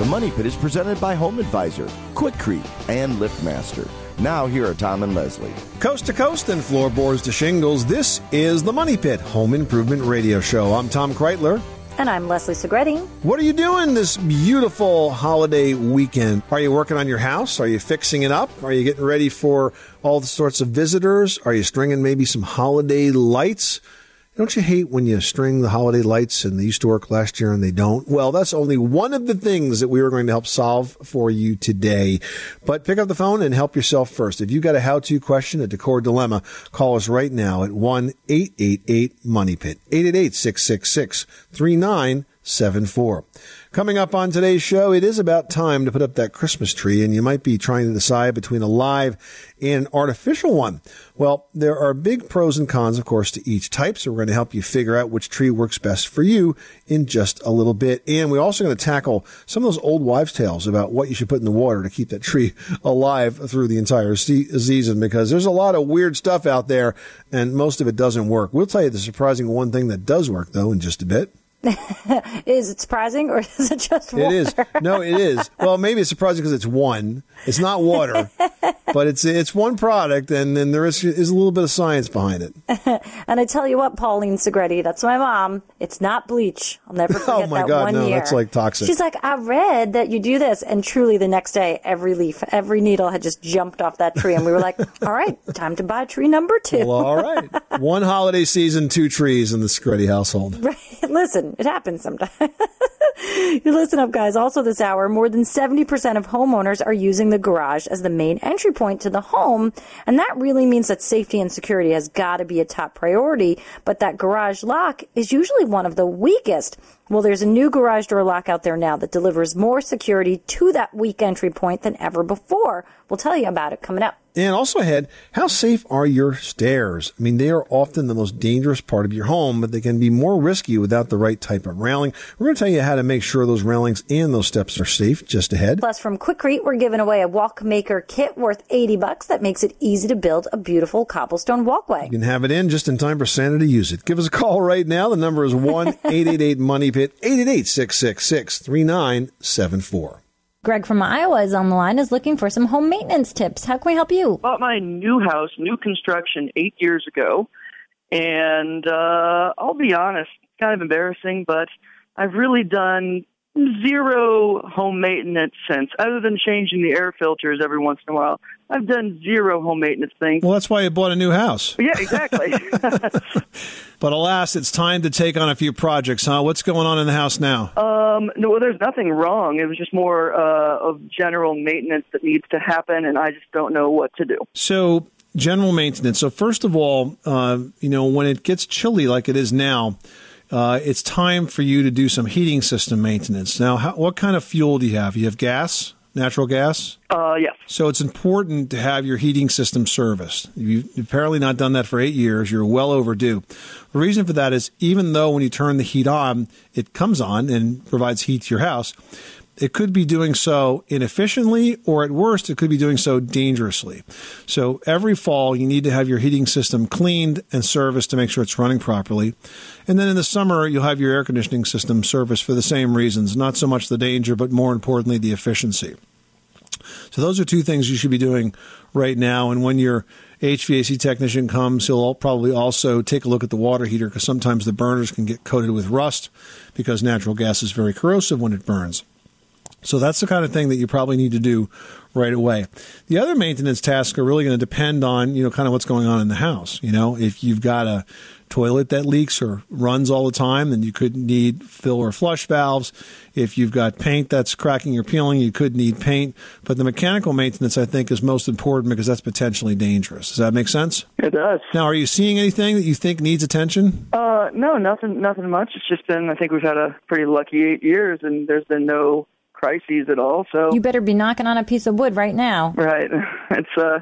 The Money Pit is presented by Home Advisor, Quikrete, and LiftMaster. Now, here are Tom and Leslie. Coast to coast and floorboards to shingles, this is the Money Pit Home Improvement Radio Show. I'm Tom Kraeutler. And I'm Leslie Segrete. What are you doing this beautiful holiday weekend? Are you working on your house? Are you fixing it up? Are you getting ready for all the sorts of visitors? Are you stringing maybe some holiday lights? Don't you hate when you string the holiday lights and they used to work last year and they don't? Well, that's only one of the things that we are going to help solve for you today. But pick up the phone and help yourself first. If you've got a how to question, a decor dilemma, call us right now at 1 888 Money Pit, 888 666 3974. Coming up on today's show, it is about time to put up that Christmas tree, and you might be trying to decide between a live and an artificial one. Well, there are big pros and cons, of course, to each type, so we're going to help you figure out which tree works best for you in just a little bit. And we're also going to tackle some of those old wives' tales about what you should put in the water to keep that tree alive through the entire season, because there's a lot of weird stuff out there, and most of it doesn't work. We'll tell you the surprising one thing that does work, though, in just a bit. Is it surprising or is it just water? It is. No, it is. Well, maybe it's surprising because it's one. It's not water, but it's it's one product, and then there is is a little bit of science behind it. And I tell you what, Pauline Segrete, that's my mom. It's not bleach. I'll never oh forget Oh, my that God, one no, year. that's, like, toxic. She's like, I read that you do this, and truly, the next day, every leaf, every needle had just jumped off that tree, and we were like, all right, time to buy tree number two. Well, all right. One holiday season, two trees in the Segrete household. Listen, it happens sometimes. you listen up, guys. Also, this hour, more than 70% of homeowners are using the garage as the main entry point to the home. And that really means that safety and security has got to be a top priority. But that garage lock is usually one of the weakest. Well, there's a new garage door lock out there now that delivers more security to that weak entry point than ever before. We'll tell you about it coming up. And also ahead, how safe are your stairs? I mean, they are often the most dangerous part of your home, but they can be more risky without the right type of railing. We're going to tell you how to make sure those railings and those steps are safe just ahead. Plus, from Quikrete, we're giving away a walk maker kit worth 80 bucks that makes it easy to build a beautiful cobblestone walkway. You can have it in just in time for Santa to use it. Give us a call right now. The number is 1 888 Money Pit, 888 666 3974. Greg from Iowa is on the line, is looking for some home maintenance tips. How can we help you? bought my new house, new construction, eight years ago, and uh, I'll be honest, kind of embarrassing, but I've really done zero home maintenance since, other than changing the air filters every once in a while. I've done zero home maintenance things. Well, that's why you bought a new house. Yeah, exactly. But alas, it's time to take on a few projects, huh? What's going on in the house now? um, no, well, there's nothing wrong. It was just more uh, of general maintenance that needs to happen, and I just don't know what to do. So, general maintenance. So, first of all, uh, you know, when it gets chilly like it is now, uh, it's time for you to do some heating system maintenance. Now, how, what kind of fuel do you have? You have gas, natural gas? Uh, yes. So it's important to have your heating system serviced. You've apparently not done that for eight years. You're well overdue. The reason for that is even though when you turn the heat on, it comes on and provides heat to your house, it could be doing so inefficiently, or at worst, it could be doing so dangerously. So every fall, you need to have your heating system cleaned and serviced to make sure it's running properly. And then in the summer, you'll have your air conditioning system serviced for the same reasons, not so much the danger, but more importantly, the efficiency. So those are two things you should be doing right now. And when your HVAC technician comes, he'll probably also take a look at the water heater because sometimes the burners can get coated with rust because natural gas is very corrosive when it burns. So that's the kind of thing that you probably need to do right away. The other maintenance tasks are really going to depend on, you know, kind of what's going on in the house. You know, if you've got a toilet that leaks or runs all the time, then you could need fill or flush valves. If you've got paint that's cracking or peeling, you could need paint. But the mechanical maintenance, I think, is most important because that's potentially dangerous. Does that make sense? It does. Now, are you seeing anything that you think needs attention? Uh, no, nothing, nothing much. It's just been. I think we've had a pretty lucky eight years, and there's been no crises at all. So You better be knocking on a piece of wood right now. right, it's uh,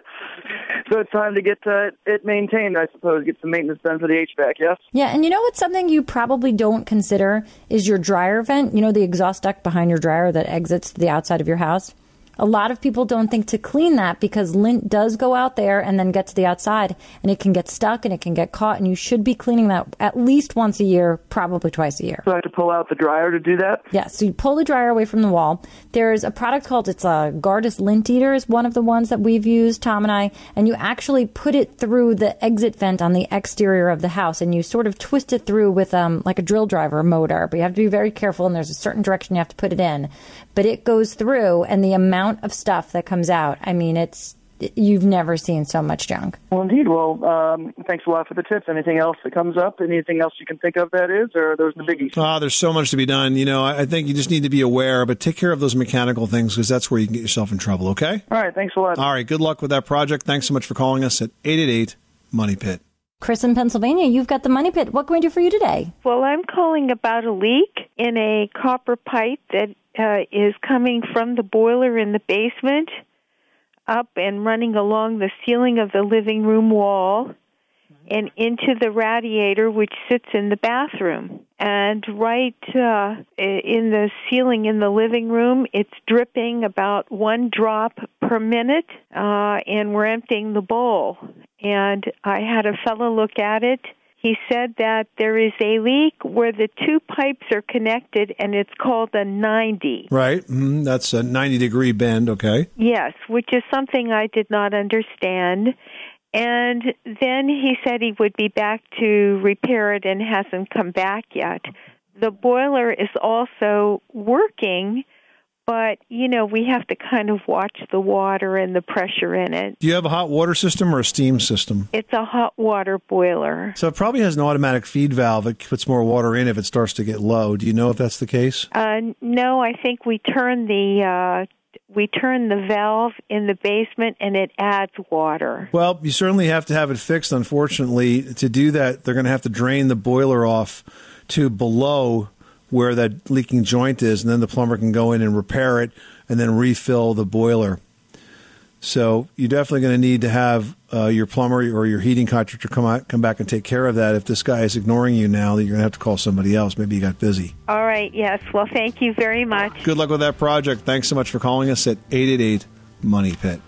so it's time to get uh, it maintained. I suppose get some maintenance done for the HVAC. Yes. Yeah, and you know what's something you probably don't consider is your dryer vent. You know the exhaust duct behind your dryer that exits the outside of your house. A lot of people don't think to clean that because lint does go out there and then get to the outside and it can get stuck and it can get caught and you should be cleaning that at least once a year, probably twice a year. So I have to pull out the dryer to do that. Yeah, so you pull the dryer away from the wall. There's a product called it's a Gardus lint eater is one of the ones that we've used, Tom and I, and you actually put it through the exit vent on the exterior of the house and you sort of twist it through with um like a drill driver motor, but you have to be very careful and there's a certain direction you have to put it in. But it goes through and the amount of stuff that comes out, I mean it's you've never seen so much junk. Well, indeed. Well, um, thanks a lot for the tips. Anything else that comes up? Anything else you can think of that is, or are those the biggies? Ah, there's so much to be done. You know, I I think you just need to be aware, but take care of those mechanical things because that's where you can get yourself in trouble, okay? All right. Thanks a lot. All right, good luck with that project. Thanks so much for calling us at 888 Money Pit. Chris in Pennsylvania, you've got the money pit. What can we do for you today? Well, I'm calling about a leak in a copper pipe that uh, is coming from the boiler in the basement up and running along the ceiling of the living room wall and into the radiator which sits in the bathroom. And right uh, in the ceiling in the living room, it's dripping about one drop per minute, uh, and we're emptying the bowl. And I had a fellow look at it. He said that there is a leak where the two pipes are connected, and it's called a 90. Right. Mm, that's a 90 degree bend, okay? Yes, which is something I did not understand. And then he said he would be back to repair it and hasn't come back yet. The boiler is also working, but you know, we have to kind of watch the water and the pressure in it. Do you have a hot water system or a steam system? It's a hot water boiler. So it probably has an automatic feed valve that puts more water in if it starts to get low. Do you know if that's the case? Uh, no, I think we turn the uh, we turn the valve in the basement and it adds water. Well, you certainly have to have it fixed. Unfortunately, to do that, they're going to have to drain the boiler off to below where that leaking joint is, and then the plumber can go in and repair it and then refill the boiler. So you're definitely going to need to have uh, your plumber or your heating contractor come out, come back and take care of that. If this guy is ignoring you now, that you're going to have to call somebody else. Maybe you got busy. All right, yes. Well, thank you very much. Good luck with that project. Thanks so much for calling us at 888 Money Pit.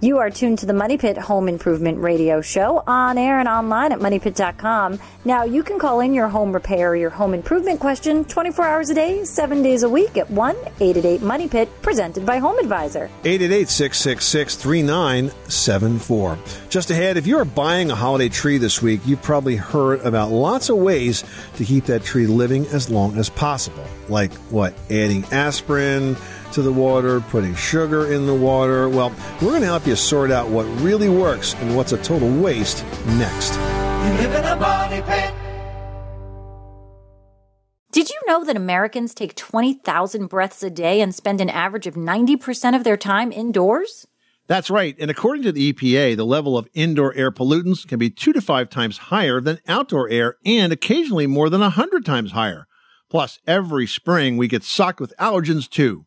You are tuned to the Money Pit Home Improvement Radio Show on air and online at moneypit.com. Now, you can call in your home repair or your home improvement question 24 hours a day, 7 days a week at 1 888 Money Pit, presented by Home Advisor. 888 666 3974. Just ahead, if you are buying a holiday tree this week, you've probably heard about lots of ways to keep that tree living as long as possible. Like what? Adding aspirin to the water, putting sugar in the water. Well, we're going to help you sort out what really works and what's a total waste next. You live in a money pit. Did you know that Americans take 20,000 breaths a day and spend an average of 90% of their time indoors? That's right. And according to the EPA, the level of indoor air pollutants can be two to five times higher than outdoor air and occasionally more than a hundred times higher. Plus, every spring we get socked with allergens too.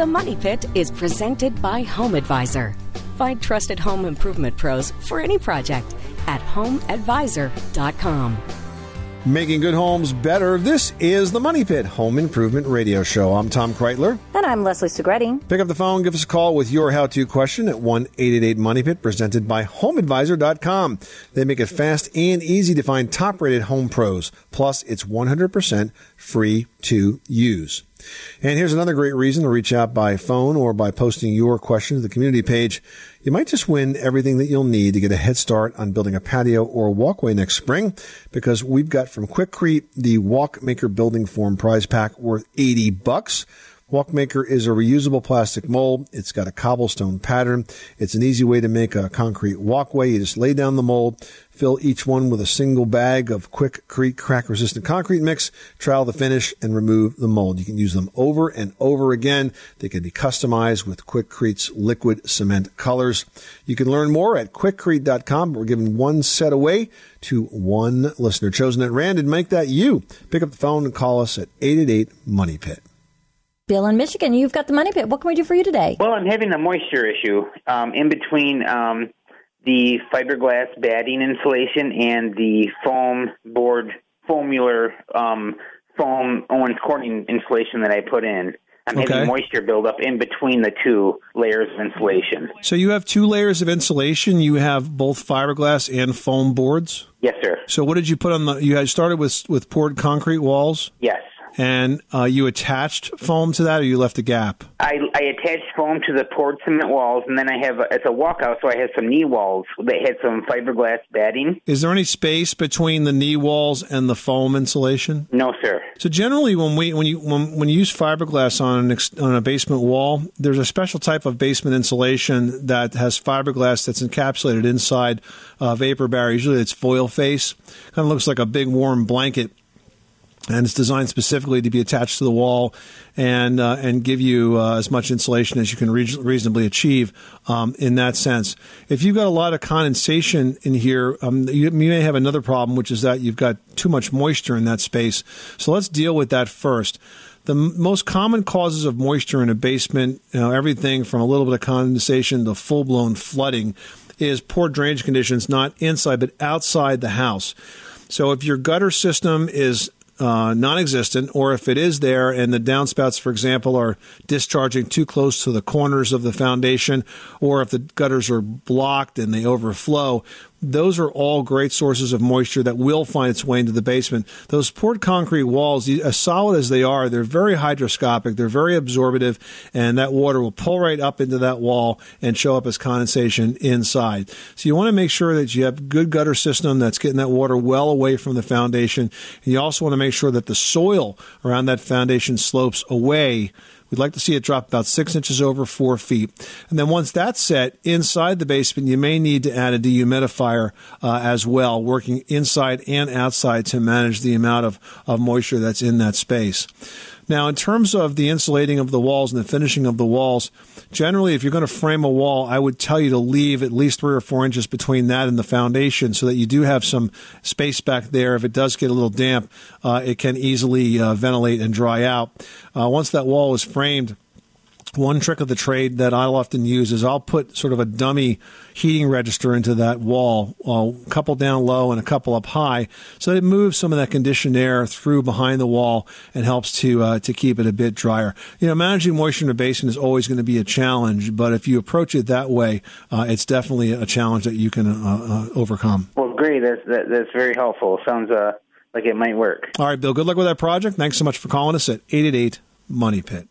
The Money Pit is presented by Home Advisor. Find trusted home improvement pros for any project at homeadvisor.com. Making good homes better. This is the Money Pit Home Improvement Radio Show. I'm Tom Kraeutler. And I'm Leslie Segrete. Pick up the phone, give us a call with your how to question at 1 888 Money Pit, presented by HomeAdvisor.com. They make it fast and easy to find top rated home pros. Plus, it's 100% free to use. And here's another great reason to reach out by phone or by posting your question to the community page. You might just win everything that you'll need to get a head start on building a patio or walkway next spring because we've got from Quikrete the Walkmaker Building Form prize pack worth 80 bucks. Walkmaker is a reusable plastic mold. It's got a cobblestone pattern. It's an easy way to make a concrete walkway. You just lay down the mold, fill each one with a single bag of Quikrete crack resistant concrete mix, trowel the finish, and remove the mold. You can use them over and over again. They can be customized with Quikrete's liquid cement colors. You can learn more at quikrete.com. We're giving one set away to one listener chosen at random. Make that you. Pick up the phone and call us at 888 Money Pit. Bill in Michigan, you've got the money pit. What can we do for you today? Well, I'm having a moisture issue um, in between um, the fiberglass batting insulation and the foam board foamular um, foam Owens Corning insulation that I put in. I'm Okay. having moisture buildup in between the two layers of insulation. So you have two layers of insulation. You have both fiberglass and foam boards. Yes, sir. So what did you put on the? You had started with with poured concrete walls, Yes. And uh, you attached foam to that, or you left a gap. I, I attached foam to the poured cement walls, and then I have a, it's a walkout, so I have some knee walls that had some fiberglass batting. Is there any space between the knee walls and the foam insulation? No, sir. So generally, when we when you when, when you use fiberglass on an ex, on a basement wall, there's a special type of basement insulation that has fiberglass that's encapsulated inside a vapor barrier. Usually, it's foil face. Kind of looks like a big warm blanket, and it's designed specifically to be attached to the wall and uh, and give you uh, as much insulation as you can re- reasonably achieve um, in that sense. If you've got a lot of condensation in here, um, you, you may have another problem, which is that you've got too much moisture in that space. So let's deal with that first. The most common causes of moisture in a basement, you know, everything from a little bit of condensation to full blown flooding, is poor drainage conditions, not inside but outside the house. So if your gutter system is uh, non-existent, or if it is there and the downspouts, for example, are discharging too close to the corners of the foundation, or if the gutters are blocked and they overflow, those are all great sources of moisture that will find its way into the basement. Those poured concrete walls, as solid as they are, they're very hydroscopic, they're very absorptive, and that water will pull right up into that wall and show up as condensation inside. So you want to make sure that you have good gutter system that's getting that water well away from the foundation. And you also want to make sure that the soil around that foundation slopes away We'd like to see it drop about six inches over four feet. And then once that's set inside the basement, you may need to add a dehumidifier uh, as well, working inside and outside to manage the amount of, of moisture that's in that space. Now, in terms of the insulating of the walls and the finishing of the walls, generally, if you're going to frame a wall, I would tell you to leave at least three or four inches between that and the foundation so that you do have some space back there. If it does get a little damp, uh, it can easily uh, ventilate and dry out. Uh, once that wall is framed, One trick of the trade that I'll often use is I'll put sort of a dummy heating register into that wall, a couple down low and a couple up high, so that it moves some of that conditioned air through behind the wall and helps to uh, to keep it a bit drier. You know, managing moisture in a basement is always going to be a challenge, but if you approach it that way, uh, it's definitely a challenge that you can uh, uh overcome. Well, great. That's that, that's very helpful. Sounds uh, like it might work. All right, Bill. Good luck with that project. Thanks so much for calling us at eight eight eight Money Pit.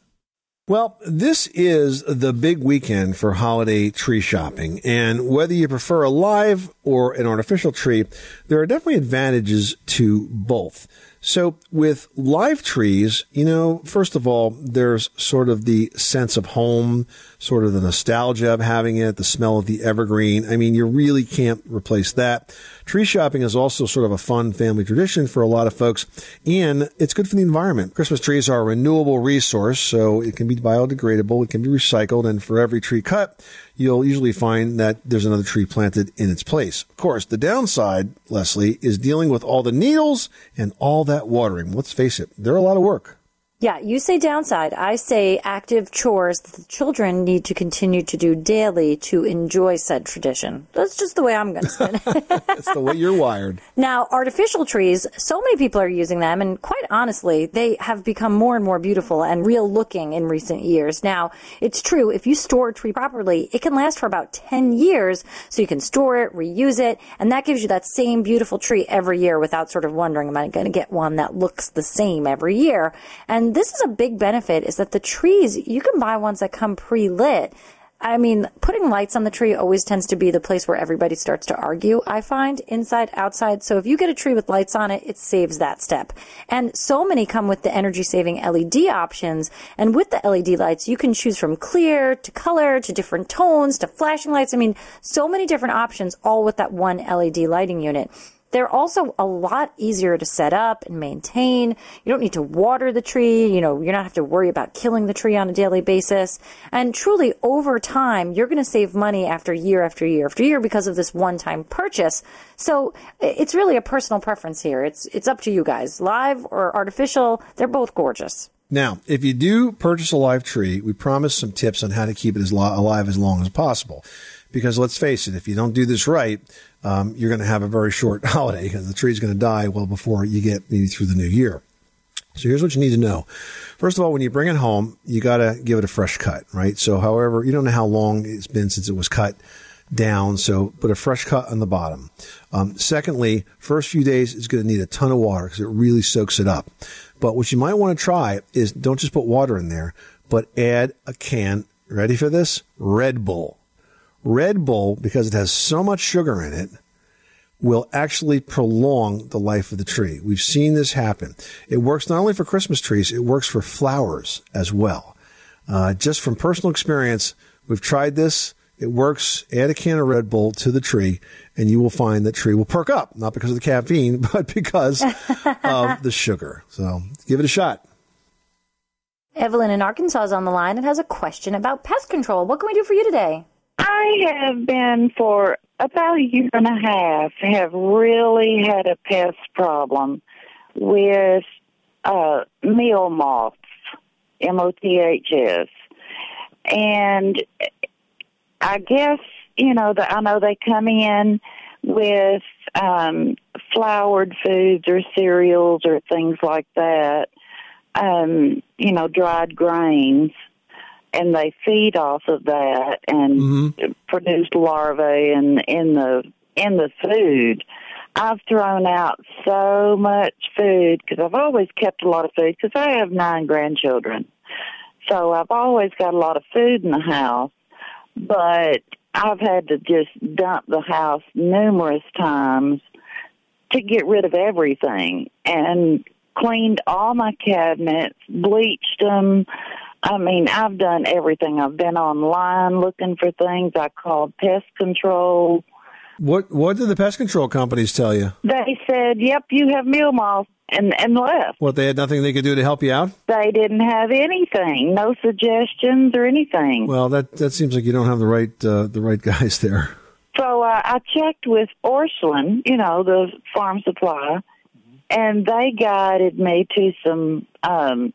Well, this is the big weekend for holiday tree shopping. And whether you prefer a live or an artificial tree, there are definitely advantages to both. So with live trees, you know, first of all, there's sort of the sense of home, sort of the nostalgia of having it, the smell of the evergreen. I mean, you really can't replace that. Tree shopping is also sort of a fun family tradition for a lot of folks, and it's good for the environment. Christmas trees are a renewable resource, so it can be biodegradable, it can be recycled, and for every tree cut, you'll usually find that there's another tree planted in its place. Of course, the downside, Leslie, is dealing with all the needles and all that watering. Let's face it, they're a lot of work. Yeah, you say downside. I say active chores that the children need to continue to do daily to enjoy said tradition. That's just the way I'm going to spin it. That's the way you're wired. Now, artificial trees, so many people are using them, and quite honestly, they have become more and more beautiful and real looking in recent years. Now, it's true, if you store a tree properly, it can last for about 10 years, so you can store it, reuse it, and that gives you that same beautiful tree every year without sort of wondering, am I going to get one that looks the same every year? And this is a big benefit is that the trees, you can buy ones that come pre-lit. I mean, putting lights on the tree always tends to be the place where everybody starts to argue, I find, inside, outside. So if you get a tree with lights on it, it saves that step. And so many come with the energy saving LED options. And with the LED lights, you can choose from clear to color to different tones to flashing lights. I mean, so many different options all with that one LED lighting unit. They're also a lot easier to set up and maintain. You don't need to water the tree. You know, you're not have to worry about killing the tree on a daily basis. And truly, over time, you're going to save money after year after year after year because of this one-time purchase. So it's really a personal preference here. It's it's up to you guys. Live or artificial, they're both gorgeous. Now, if you do purchase a live tree, we promise some tips on how to keep it as alive as long as possible. Because let's face it, if you don't do this right, um, you're going to have a very short holiday because the tree's going to die well before you get maybe through the new year. So here's what you need to know. First of all, when you bring it home, you got to give it a fresh cut, right? So, however, you don't know how long it's been since it was cut down, so put a fresh cut on the bottom. Um, secondly, first few days it's going to need a ton of water because it really soaks it up. But what you might want to try is don't just put water in there, but add a can. Ready for this? Red Bull. Red Bull, because it has so much sugar in it, will actually prolong the life of the tree. We've seen this happen. It works not only for Christmas trees, it works for flowers as well. Uh, just from personal experience, we've tried this. It works. Add a can of Red Bull to the tree, and you will find that tree will perk up, not because of the caffeine, but because of the sugar. So give it a shot. Evelyn in Arkansas is on the line and has a question about pest control. What can we do for you today? I have been for about a year and a half have really had a pest problem with uh, meal moths, M O T H S, and I guess you know that I know they come in with um, floured foods or cereals or things like that. Um, you know, dried grains and they feed off of that and mm-hmm. produce larvae in in the in the food. I've thrown out so much food because I've always kept a lot of food because I have nine grandchildren. So I've always got a lot of food in the house, but I've had to just dump the house numerous times to get rid of everything and cleaned all my cabinets, bleached them, I mean, I've done everything. I've been online looking for things. I called pest control. What What did the pest control companies tell you? They said, "Yep, you have meal moth," and and left. What they had nothing they could do to help you out? They didn't have anything, no suggestions or anything. Well, that that seems like you don't have the right uh, the right guys there. So uh, I checked with Orscheln, you know, the farm supply, and they guided me to some um,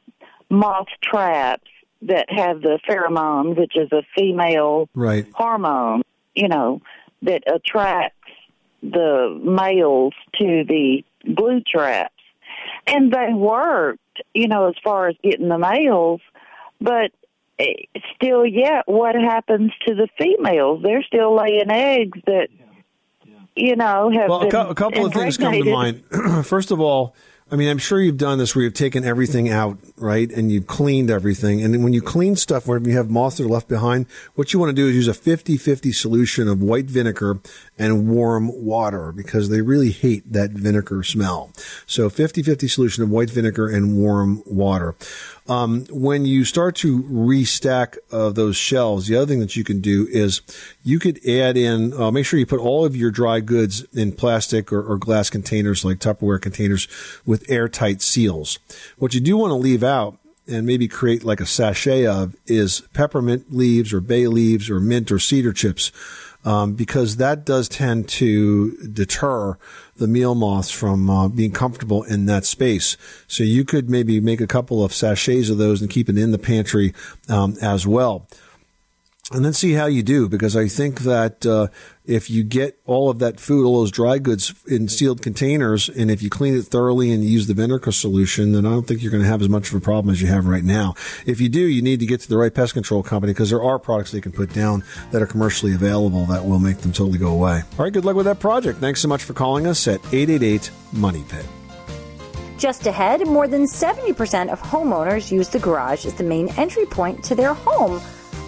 moth traps that have the pheromone, which is a female Right. hormone, you know, that attracts the males to the glue traps. And they worked, you know, as far as getting the males, but eh, still yet what happens to the females? They're still laying eggs that you know have Well, a, been cou- a couple of things come to mind. First of all, I mean, I'm sure you've done this where you've taken everything out, right? And you've cleaned everything. And when you clean stuff, where you have moths that are left behind, what you want to do is use a 50-50 solution of white vinegar and warm water because they really hate that vinegar smell. So 50-50 solution of white vinegar and warm water. Um, when you start to restack uh, those shelves, the other thing that you can do is you could add in, uh, make sure you put all of your dry goods in plastic or, or glass containers like Tupperware containers with airtight seals. What you do want to leave out and maybe create like a sachet of is peppermint leaves or bay leaves or mint or cedar chips. Um, because that does tend to deter the meal moths from uh, being comfortable in that space. So you could maybe make a couple of sachets of those and keep it in the pantry um, as well and then see how you do because I think that uh, if you get all of that food, all those dry goods in sealed containers, and if you clean it thoroughly and use the vinegar solution, then I don't think you're going to have as much of a problem as you have right now. If you do, you need to get to the right pest control company because there are products they can put down that are commercially available that will make them totally go away. All right, good luck with that project. Thanks so much for calling us at 888 Money Pit. Just ahead, more than 70% of homeowners use the garage as the main entry point to their home.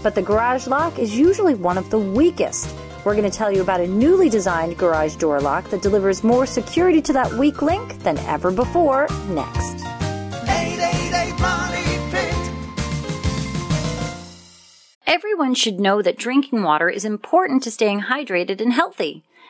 But the garage lock is usually one of the weakest. We're going to tell you about a newly designed garage door lock that delivers more security to that weak link than ever before next. 888 Money Pit. Everyone should know that drinking water is important to staying hydrated and healthy.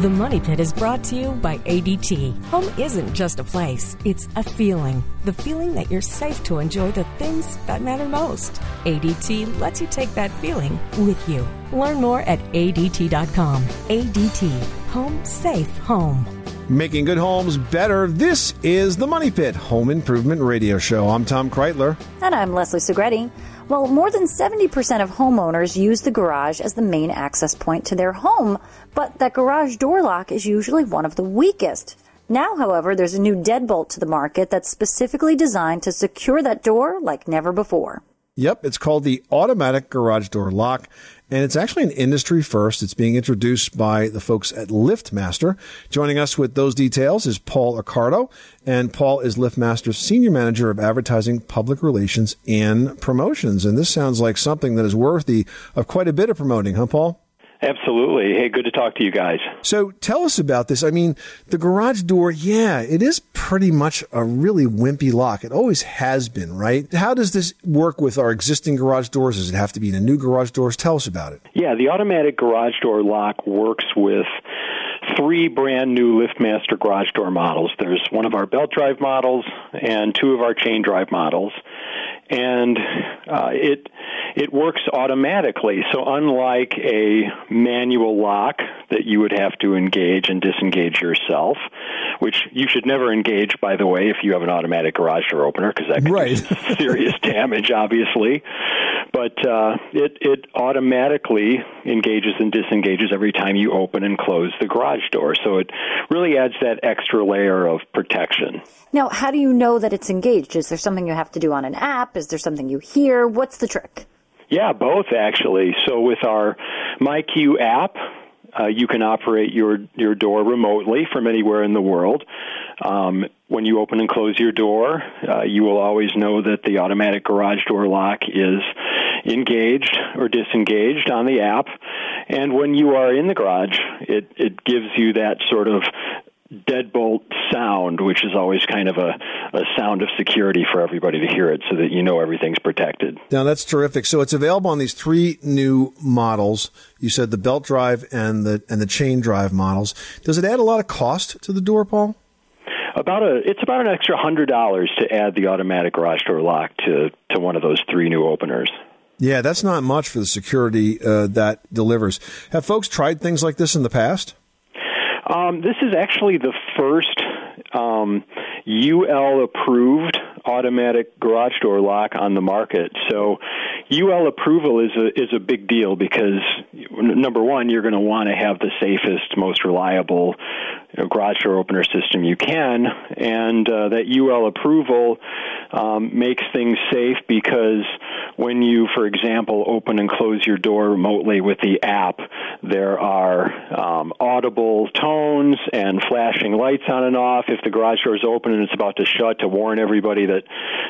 The Money Pit is brought to you by ADT. Home isn't just a place, it's a feeling. The feeling that you're safe to enjoy the things that matter most. ADT lets you take that feeling with you. Learn more at ADT.com. ADT. Home safe home. Making good homes better. This is the Money Pit Home Improvement Radio Show. I'm Tom Kraeutler. And I'm Leslie Segrete. Well, more than 70% of homeowners use the garage as the main access point to their home, but that garage door lock is usually one of the weakest. Now, however, there's a new deadbolt to the market that's specifically designed to secure that door like never before. Yep, it's called the automatic garage door lock, and it's actually an industry first. It's being introduced by the folks at LiftMaster. Joining us with those details is Paul Accardo, and Paul is LiftMaster's senior manager of advertising, public relations, and promotions. And this sounds like something that is worthy of quite a bit of promoting, huh, Paul? Absolutely. Hey, good to talk to you guys. So tell us about this. I mean, the garage door, yeah, it is pretty much a really wimpy lock. It always has been, right? How does this work with our existing garage doors? Does it have to be in a new garage doors? Tell us about it. Yeah, the automatic garage door lock works with three brand new LiftMaster garage door models. There's one of our belt drive models and two of our chain drive models. And uh, it it works automatically. So unlike a manual lock that you would have to engage and disengage yourself, which you should never engage, by the way, if you have an automatic garage door opener, because that can right. do serious damage, obviously. But uh, it it automatically engages and disengages every time you open and close the garage door. So it really adds that extra layer of protection. Now, how do you know that it's engaged? Is there something you have to do on an app? Is there something you hear? What's the trick? Yeah, both actually. So with our MyQ app, uh, you can operate your your door remotely from anywhere in the world. Um, when you open and close your door, uh, you will always know that the automatic garage door lock is engaged or disengaged on the app. And when you are in the garage, it, it gives you that sort of deadbolt sound, which is always kind of a, a sound of security for everybody to hear it so that you know everything's protected. Now that's terrific. So it's available on these three new models. You said the belt drive and the and the chain drive models. Does it add a lot of cost to the door, Paul? About a, it's about an extra hundred dollars to add the automatic garage door lock to to one of those three new openers. Yeah, that's not much for the security uh, that delivers. Have folks tried things like this in the past? Um, this is actually the first um, UL approved automatic garage door lock on the market. So UL approval is a is a big deal because number one, you're going to want to have the safest, most reliable you know, garage door opener system you can, and uh, that UL approval um, makes things safe because when you, for example, open and close your door remotely with the app, there are um, audible tones and flashing lights on and off. If the garage door is open and it's about to shut, to warn everybody that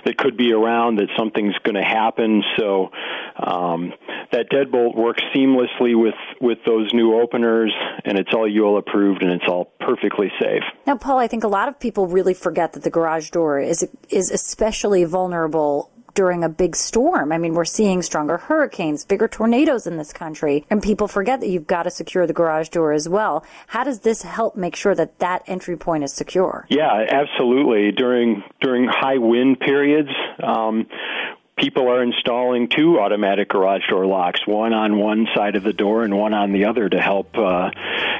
that could be around that something's going to happen. So um, that deadbolt works seamlessly with with those new openers, and it's all UL approved and it's all perfectly safe. Now, Paul, I think a lot of people really forget that the garage door is is especially vulnerable during a big storm. I mean, we're seeing stronger hurricanes, bigger tornadoes in this country, and people forget that you've got to secure the garage door as well. How does this help make sure that that entry point is secure? Yeah, absolutely. During during high wind periods, um, people are installing two automatic garage door locks, one on one side of the door and one on the other to help uh,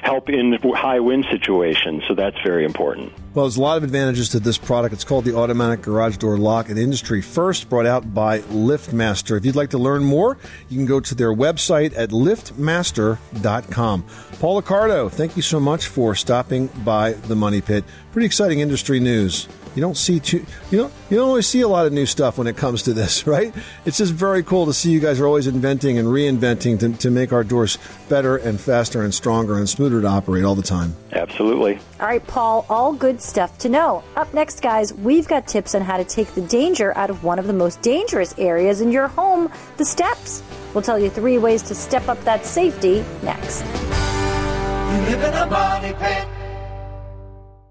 help in high wind situations. So that's very important. Well, there's a lot of advantages to this product. It's called the Automatic Garage Door Lock, an industry first brought out by LiftMaster. If you'd like to learn more, you can go to their website at liftmaster.com. Paul Accardo, thank you so much for stopping by the Money Pit. Pretty exciting industry news. You don't see too, you don't you don't always see a lot of new stuff when it comes to this, right? It's just very cool to see you guys are always inventing and reinventing to, to make our doors better and faster and stronger and smoother to operate all the time. Absolutely. All right, Paul, all good stuff to know. Up next, guys, we've got tips on how to take the danger out of one of the most dangerous areas in your home, the steps. We'll tell you three ways to step up that safety next. You live in a money pit.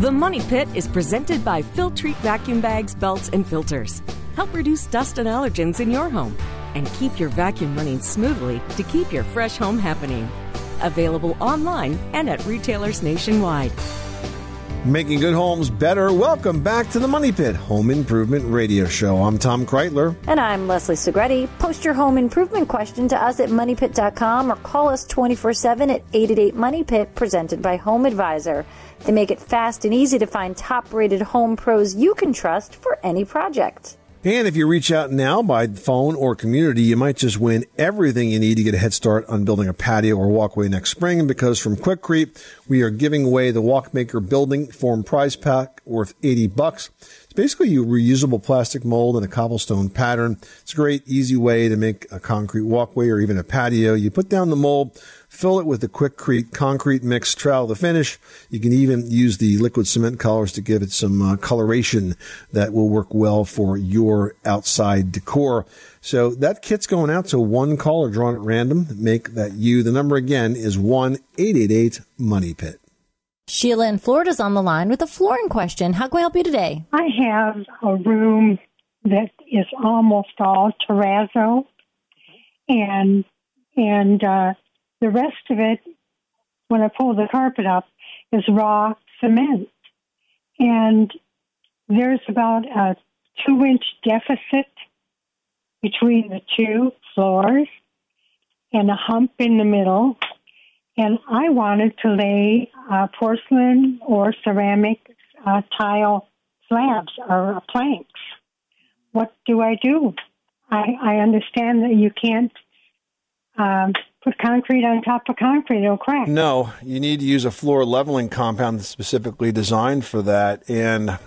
The Money Pit is presented by Filtrete vacuum bags, belts, and filters. Help reduce dust and allergens in your home and keep your vacuum running smoothly to keep your fresh home happening. Available online and at retailers nationwide. Making good homes better. Welcome back to the Money Pit Home Improvement Radio Show. I'm Tom Kraeutler. And I'm Leslie Segrete. Post your home improvement question to us at moneypit.com or call us 24 7 at 888 Money Pit, presented by Home Advisor. They make it fast and easy to find top rated home pros you can trust for any project. And if you reach out now by phone or community, you might just win everything you need to get a head start on building a patio or walkway next spring. Because from Quikrete, we are giving away the Walkmaker Building Form Prize Pack worth 80 bucks. It's basically a reusable plastic mold and a cobblestone pattern. It's a great, easy way to make a concrete walkway or even a patio. You put down the mold, fill it with the Quikrete concrete mix, trowel the finish. You can even use the liquid cement colors to give it some uh, coloration that will work well for your outside decor. So that kit's going out to one caller drawn at random. Make that you. The number again is one eight eight eight Money Pit. Sheila in Florida's on the line with a flooring question. How can we help you today? I have a room that is almost all terrazzo, and and uh, the rest of it, when I pull the carpet up, is raw cement, and there's about a two-inch deficit between the two floors, and a hump in the middle. And I wanted to lay uh, porcelain or ceramic uh, tile slabs or planks. What do I do? I, I understand that you can't um, put concrete on top of concrete; it'll crack. No, you need to use a floor leveling compound that's specifically designed for that. And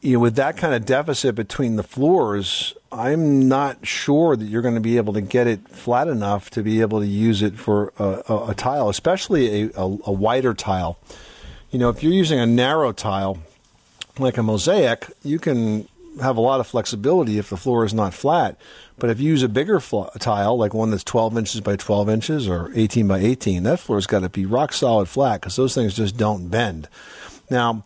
you know, with that kind of deficit between the floors, I'm not sure that you're going to be able to get it flat enough to be able to use it for a, a, a tile, especially a, a, a wider tile. You know, if you're using a narrow tile like a mosaic, you can have a lot of flexibility if the floor is not flat. But if you use a bigger fl- tile, like one that's 12 inches by 12 inches or 18 by 18, that floor's got to be rock solid flat because those things just don't bend. Now,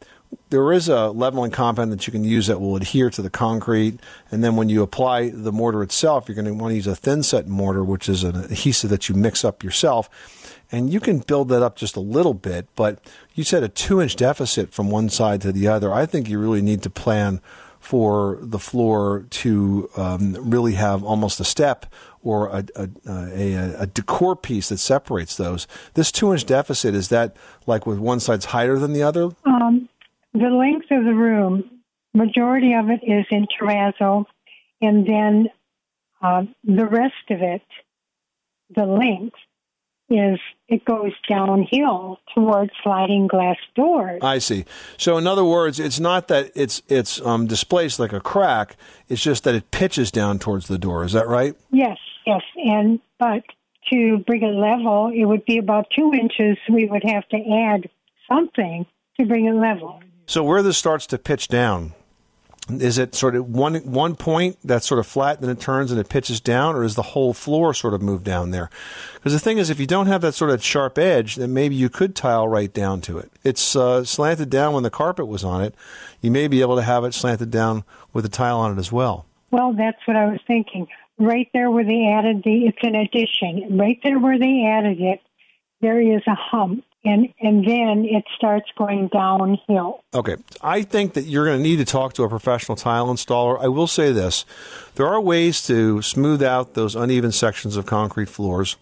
there is a leveling compound that you can use that will adhere to the concrete. And then when you apply the mortar itself, you're going to want to use a thin set mortar, which is an adhesive that you mix up yourself. And you can build that up just a little bit, but you said a two inch deficit from one side to the other. I think you really need to plan for the floor to um, really have almost a step or a, a, a, a, decor piece that separates those. This two inch deficit, is that like with one side's higher than the other? Um, the length of the room, majority of it is in terrazzo, and then uh, the rest of it, the length, is it goes downhill towards sliding glass doors. I see. So in other words, it's not that it's it's um, displaced like a crack. It's just that it pitches down towards the door. Is that right? Yes, yes, and but to bring it level, it would be about two inches. We would have to add something to bring it level. So where this starts to pitch down, is it sort of one one point that's sort of flat, then it turns and it pitches down, or is the whole floor sort of moved down there? Because the thing is, if you don't have that sort of sharp edge, then maybe you could tile right down to it. It's uh, slanted down when the carpet was on it. You may be able to have it slanted down with a tile on it as well. Well, that's what I was thinking. Right there where they added the, it's an addition. Right there where they added it, there is a hump and and then it starts going downhill. Okay, I think that you're going to need to talk to a professional tile installer. I will say this: there are ways to smooth out those uneven sections of concrete floors.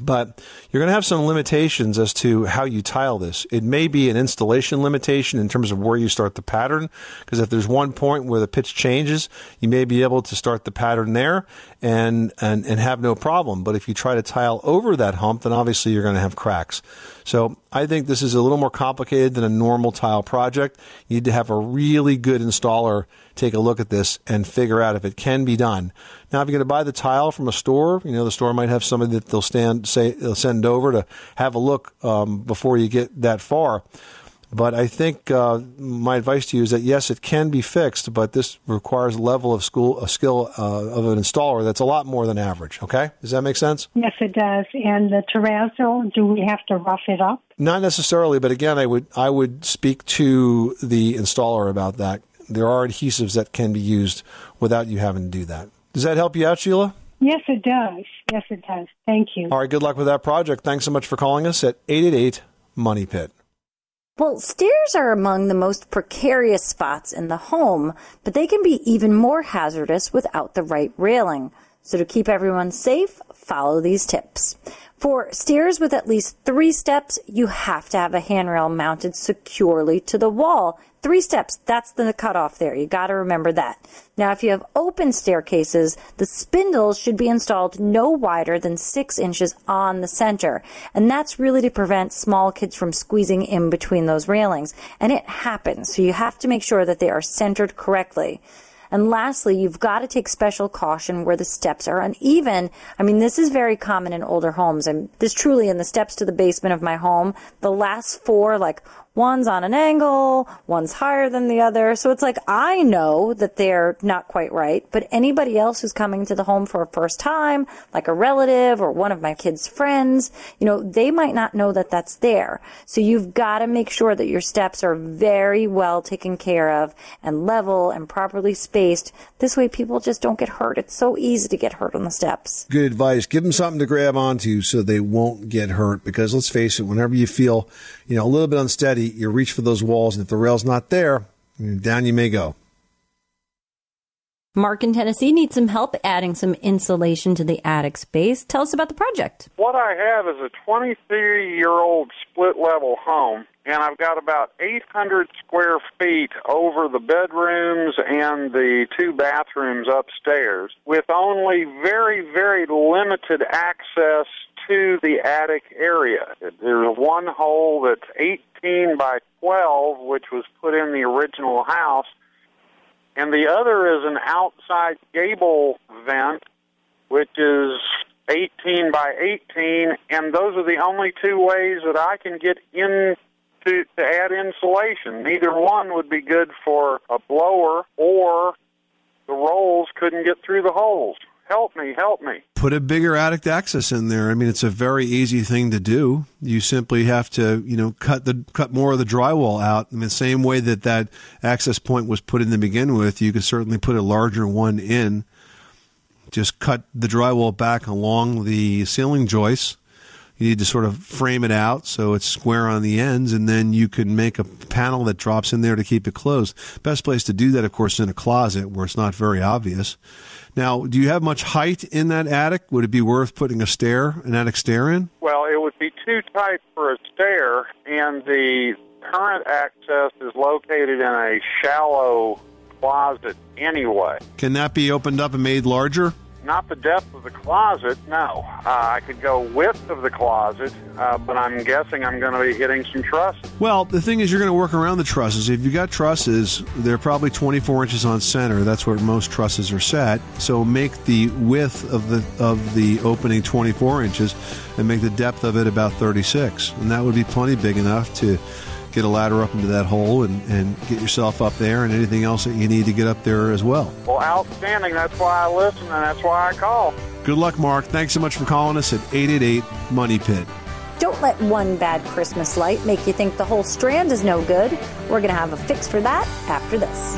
But you're going to have some limitations as to how you tile this. It may be an installation limitation in terms of where you start the pattern, because if there's one point where the pitch changes, you may be able to start the pattern there and, and, and have no problem. But if you try to tile over that hump, then obviously you're going to have cracks. So I think this is a little more complicated than a normal tile project. You need to have a really good installer take a look at this and figure out if it can be done. Now, if you're going to buy the tile from a store, you know the store might have somebody that they'll stand say they'll send over to have a look um, before you get that far. But I think uh, my advice to you is that yes, it can be fixed, but this requires a level of school, a skill uh, of an installer that's a lot more than average. Okay, does that make sense? Yes, it does. And the terrazzo, do we have to rough it up? Not necessarily, but again, I would I would speak to the installer about that. There are adhesives that can be used without you having to do that. Does that help you out, Sheila? Yes, it does. Yes, it does. Thank you. All right, good luck with that project. Thanks so much for calling us at 888 Money Pit. Well, stairs are among the most precarious spots in the home, but they can be even more hazardous without the right railing. So to keep everyone safe, follow these tips. For stairs with at least three steps, you have to have a handrail mounted securely to the wall. Three steps, that's the cutoff there. You gotta remember that. Now, if you have open staircases, the spindles should be installed no wider than six inches on the center. And that's really to prevent small kids from squeezing in between those railings. And it happens, so you have to make sure that they are centered correctly. And lastly, you've got to take special caution where the steps are uneven. I mean, this is very common in older homes. And this truly in the steps to the basement of my home, the last four, like one's on an angle, one's higher than the other. So it's like, I know that they're not quite right, but anybody else who's coming to the home for a first time, like a relative or one of my kids' friends, you know, they might not know that that's there. So you've got to make sure that your steps are very well taken care of and level and properly spaced. This way people just don't get hurt. It's so easy to get hurt on the steps. Good advice. Give them something to grab onto so they won't get hurt. Because let's face it, whenever you feel, you know, a little bit unsteady, you reach for those walls, and if the rail's not there, down you may go. Mark in Tennessee needs some help adding some insulation to the attic space. Tell us about the project. What I have is a 23 year old split level home, and I've got about 800 square feet over the bedrooms and the two bathrooms upstairs, with only very, very limited access to the attic area. There's one hole that's 18 by 12, which was put in the original house and the other is an outside gable vent, which is 18 by 18, and those are the only two ways that I can get in to, to add insulation. Neither one would be good for a blower, or the rolls couldn't get through the holes. Help me, help me. Put a bigger attic access in there. I mean, it's a very easy thing to do. You simply have to, you know, cut the cut more of the drywall out. In the same way that that access point was put in to begin with, you could certainly put a larger one in. Just cut the drywall back along the ceiling joists. You need to sort of frame it out so it's square on the ends, and then you can make a panel that drops in there to keep it closed. Best place to do that, of course, is in a closet where it's not very obvious. Now, do you have much height in that attic? Would it be worth putting a stair, an attic stair in? Well, it would be too tight for a stair, and the current access is located in a shallow closet anyway. Can that be opened up and made larger? Not the depth of the closet, no. Uh, I could go width of the closet, uh, but I'm guessing I'm going to be hitting some trusses. Well, the thing is, you're going to work around the trusses. If you got trusses, they're probably 24 inches on center. That's where most trusses are set. So make the width of the of the opening 24 inches, and make the depth of it about 36, and that would be plenty big enough to get a ladder up into that hole and, and get yourself up there and anything else that you need to get up there as well. Well, outstanding. That's why I listen, and that's why I call. Good luck, Mark. Thanks so much for calling us at 888 Money Pit. Don't let one bad Christmas light make you think the whole strand is no good. We're going to have a fix for that after this.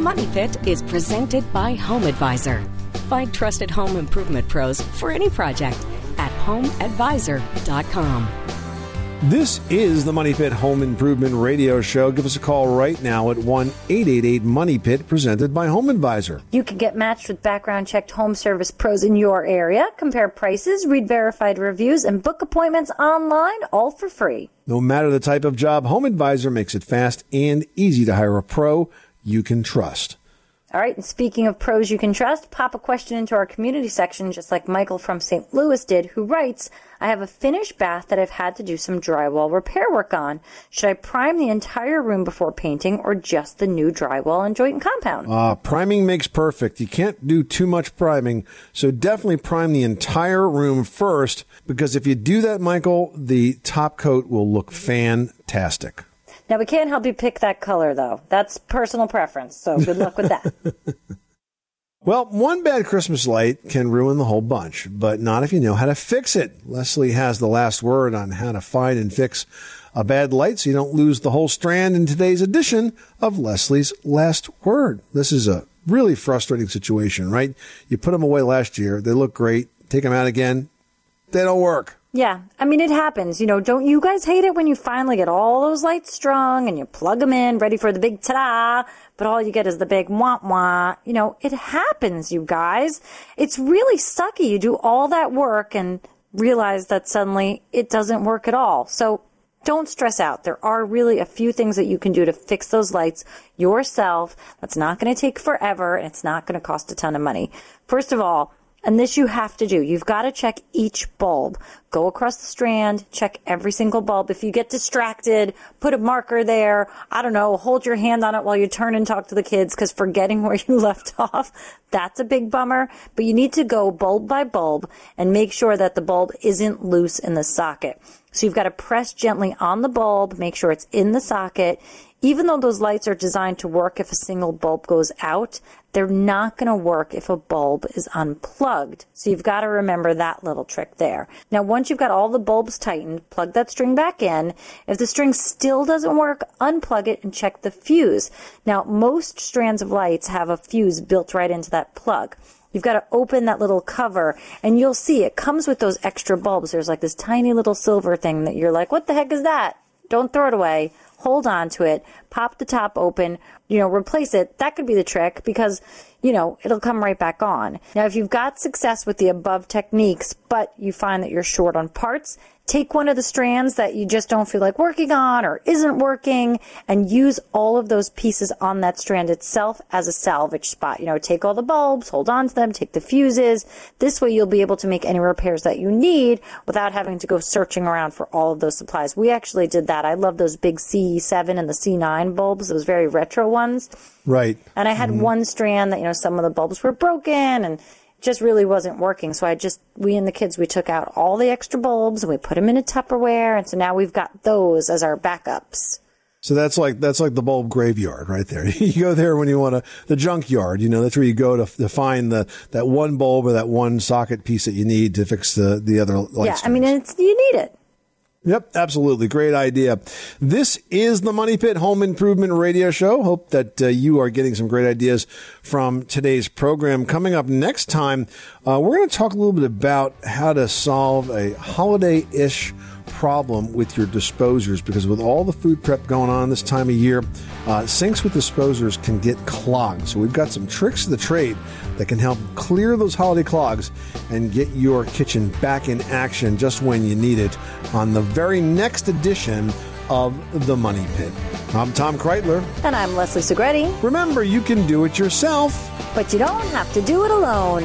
Money Pit is presented by Home Advisor. Find trusted home improvement pros for any project at homeadvisor.com. This is the Money Pit Home Improvement Radio Show. Give us a call right now at 1 888 Money Pit, presented by Home Advisor. You can get matched with background checked home service pros in your area, compare prices, read verified reviews, and book appointments online, all for free. No matter the type of job, Home Advisor makes it fast and easy to hire a pro you can trust. All right, and speaking of pros you can trust, pop a question into our community section, just like Michael from St. Louis did, who writes, I have a finished bath that I've had to do some drywall repair work on. Should I prime the entire room before painting or just the new drywall and joint and compound? Uh, priming makes perfect. You can't do too much priming, so definitely prime the entire room first, because if you do that, Michael, the top coat will look fantastic. Now, we can't help you pick that color, though. That's personal preference, so good luck with that. Well, one bad Christmas light can ruin the whole bunch, but not if you know how to fix it. Leslie has the last word on how to find and fix a bad light so you don't lose the whole strand in today's edition of Leslie's Last Word. This is a really frustrating situation, right? You put them away last year, they look great, take them out again, they don't work. Yeah, I mean, it happens. You know, don't you guys hate it when you finally get all those lights strung and you plug them in, ready for the big ta-da, but all you get is the big wah wah? You know, it happens, you guys. It's really sucky. You do all that work and realize that suddenly it doesn't work at all. So don't stress out. There are really a few things that you can do to fix those lights yourself. That's not going to take forever and it's not going to cost a ton of money. First of all, and this you have to do. You've got to check each bulb. Go across the strand, check every single bulb. If you get distracted, put a marker there. I don't know, hold your hand on it while you turn and talk to the kids because forgetting where you left off, that's a big bummer. But you need to go bulb by bulb and make sure that the bulb isn't loose in the socket. So you've got to press gently on the bulb, make sure it's in the socket. Even though those lights are designed to work if a single bulb goes out, they're not going to work if a bulb is unplugged. So you've got to remember that little trick there. Now, once you've got all the bulbs tightened, plug that string back in. If the string still doesn't work, unplug it and check the fuse. Now, most strands of lights have a fuse built right into that plug. You've got to open that little cover and you'll see it comes with those extra bulbs. There's like this tiny little silver thing that you're like, what the heck is that? Don't throw it away. Hold on to it. Pop the top open. You know, replace it. That could be the trick because, you know, it'll come right back on. Now, if you've got success with the above techniques, but you find that you're short on parts, take one of the strands that you just don't feel like working on or isn't working and use all of those pieces on that strand itself as a salvage spot. You know, take all the bulbs, hold on to them, take the fuses. This way you'll be able to make any repairs that you need without having to go searching around for all of those supplies. We actually did that. I love those big C7 and the C9 bulbs, those very retro ones. Right. And I had mm-hmm. one strand that, you know, some of the bulbs were broken and just really wasn't working. So I just, we and the kids, we took out all the extra bulbs and we put them in a Tupperware. And so now we've got those as our backups. So that's like that's like the bulb graveyard right there. you go there when you want to the junkyard. You know that's where you go to, to find the that one bulb or that one socket piece that you need to fix the the other light yeah, I mean, it's, you need it. Yep, absolutely. Great idea. This is the Money Pit Home Improvement Radio Show. Hope that uh, you are getting some great ideas from today's program. Coming up next time, uh, we're going to talk a little bit about how to solve a holiday ish problem with your disposers because with all the food prep going on this time of year, uh, sinks with disposers can get clogged. So we've got some tricks of the trade that can help clear those holiday clogs and get your kitchen back in action just when you need it on the very next edition of The Money Pit. I'm Tom Kraeutler. And I'm Leslie Segrete. Remember, you can do it yourself, but you don't have to do it alone.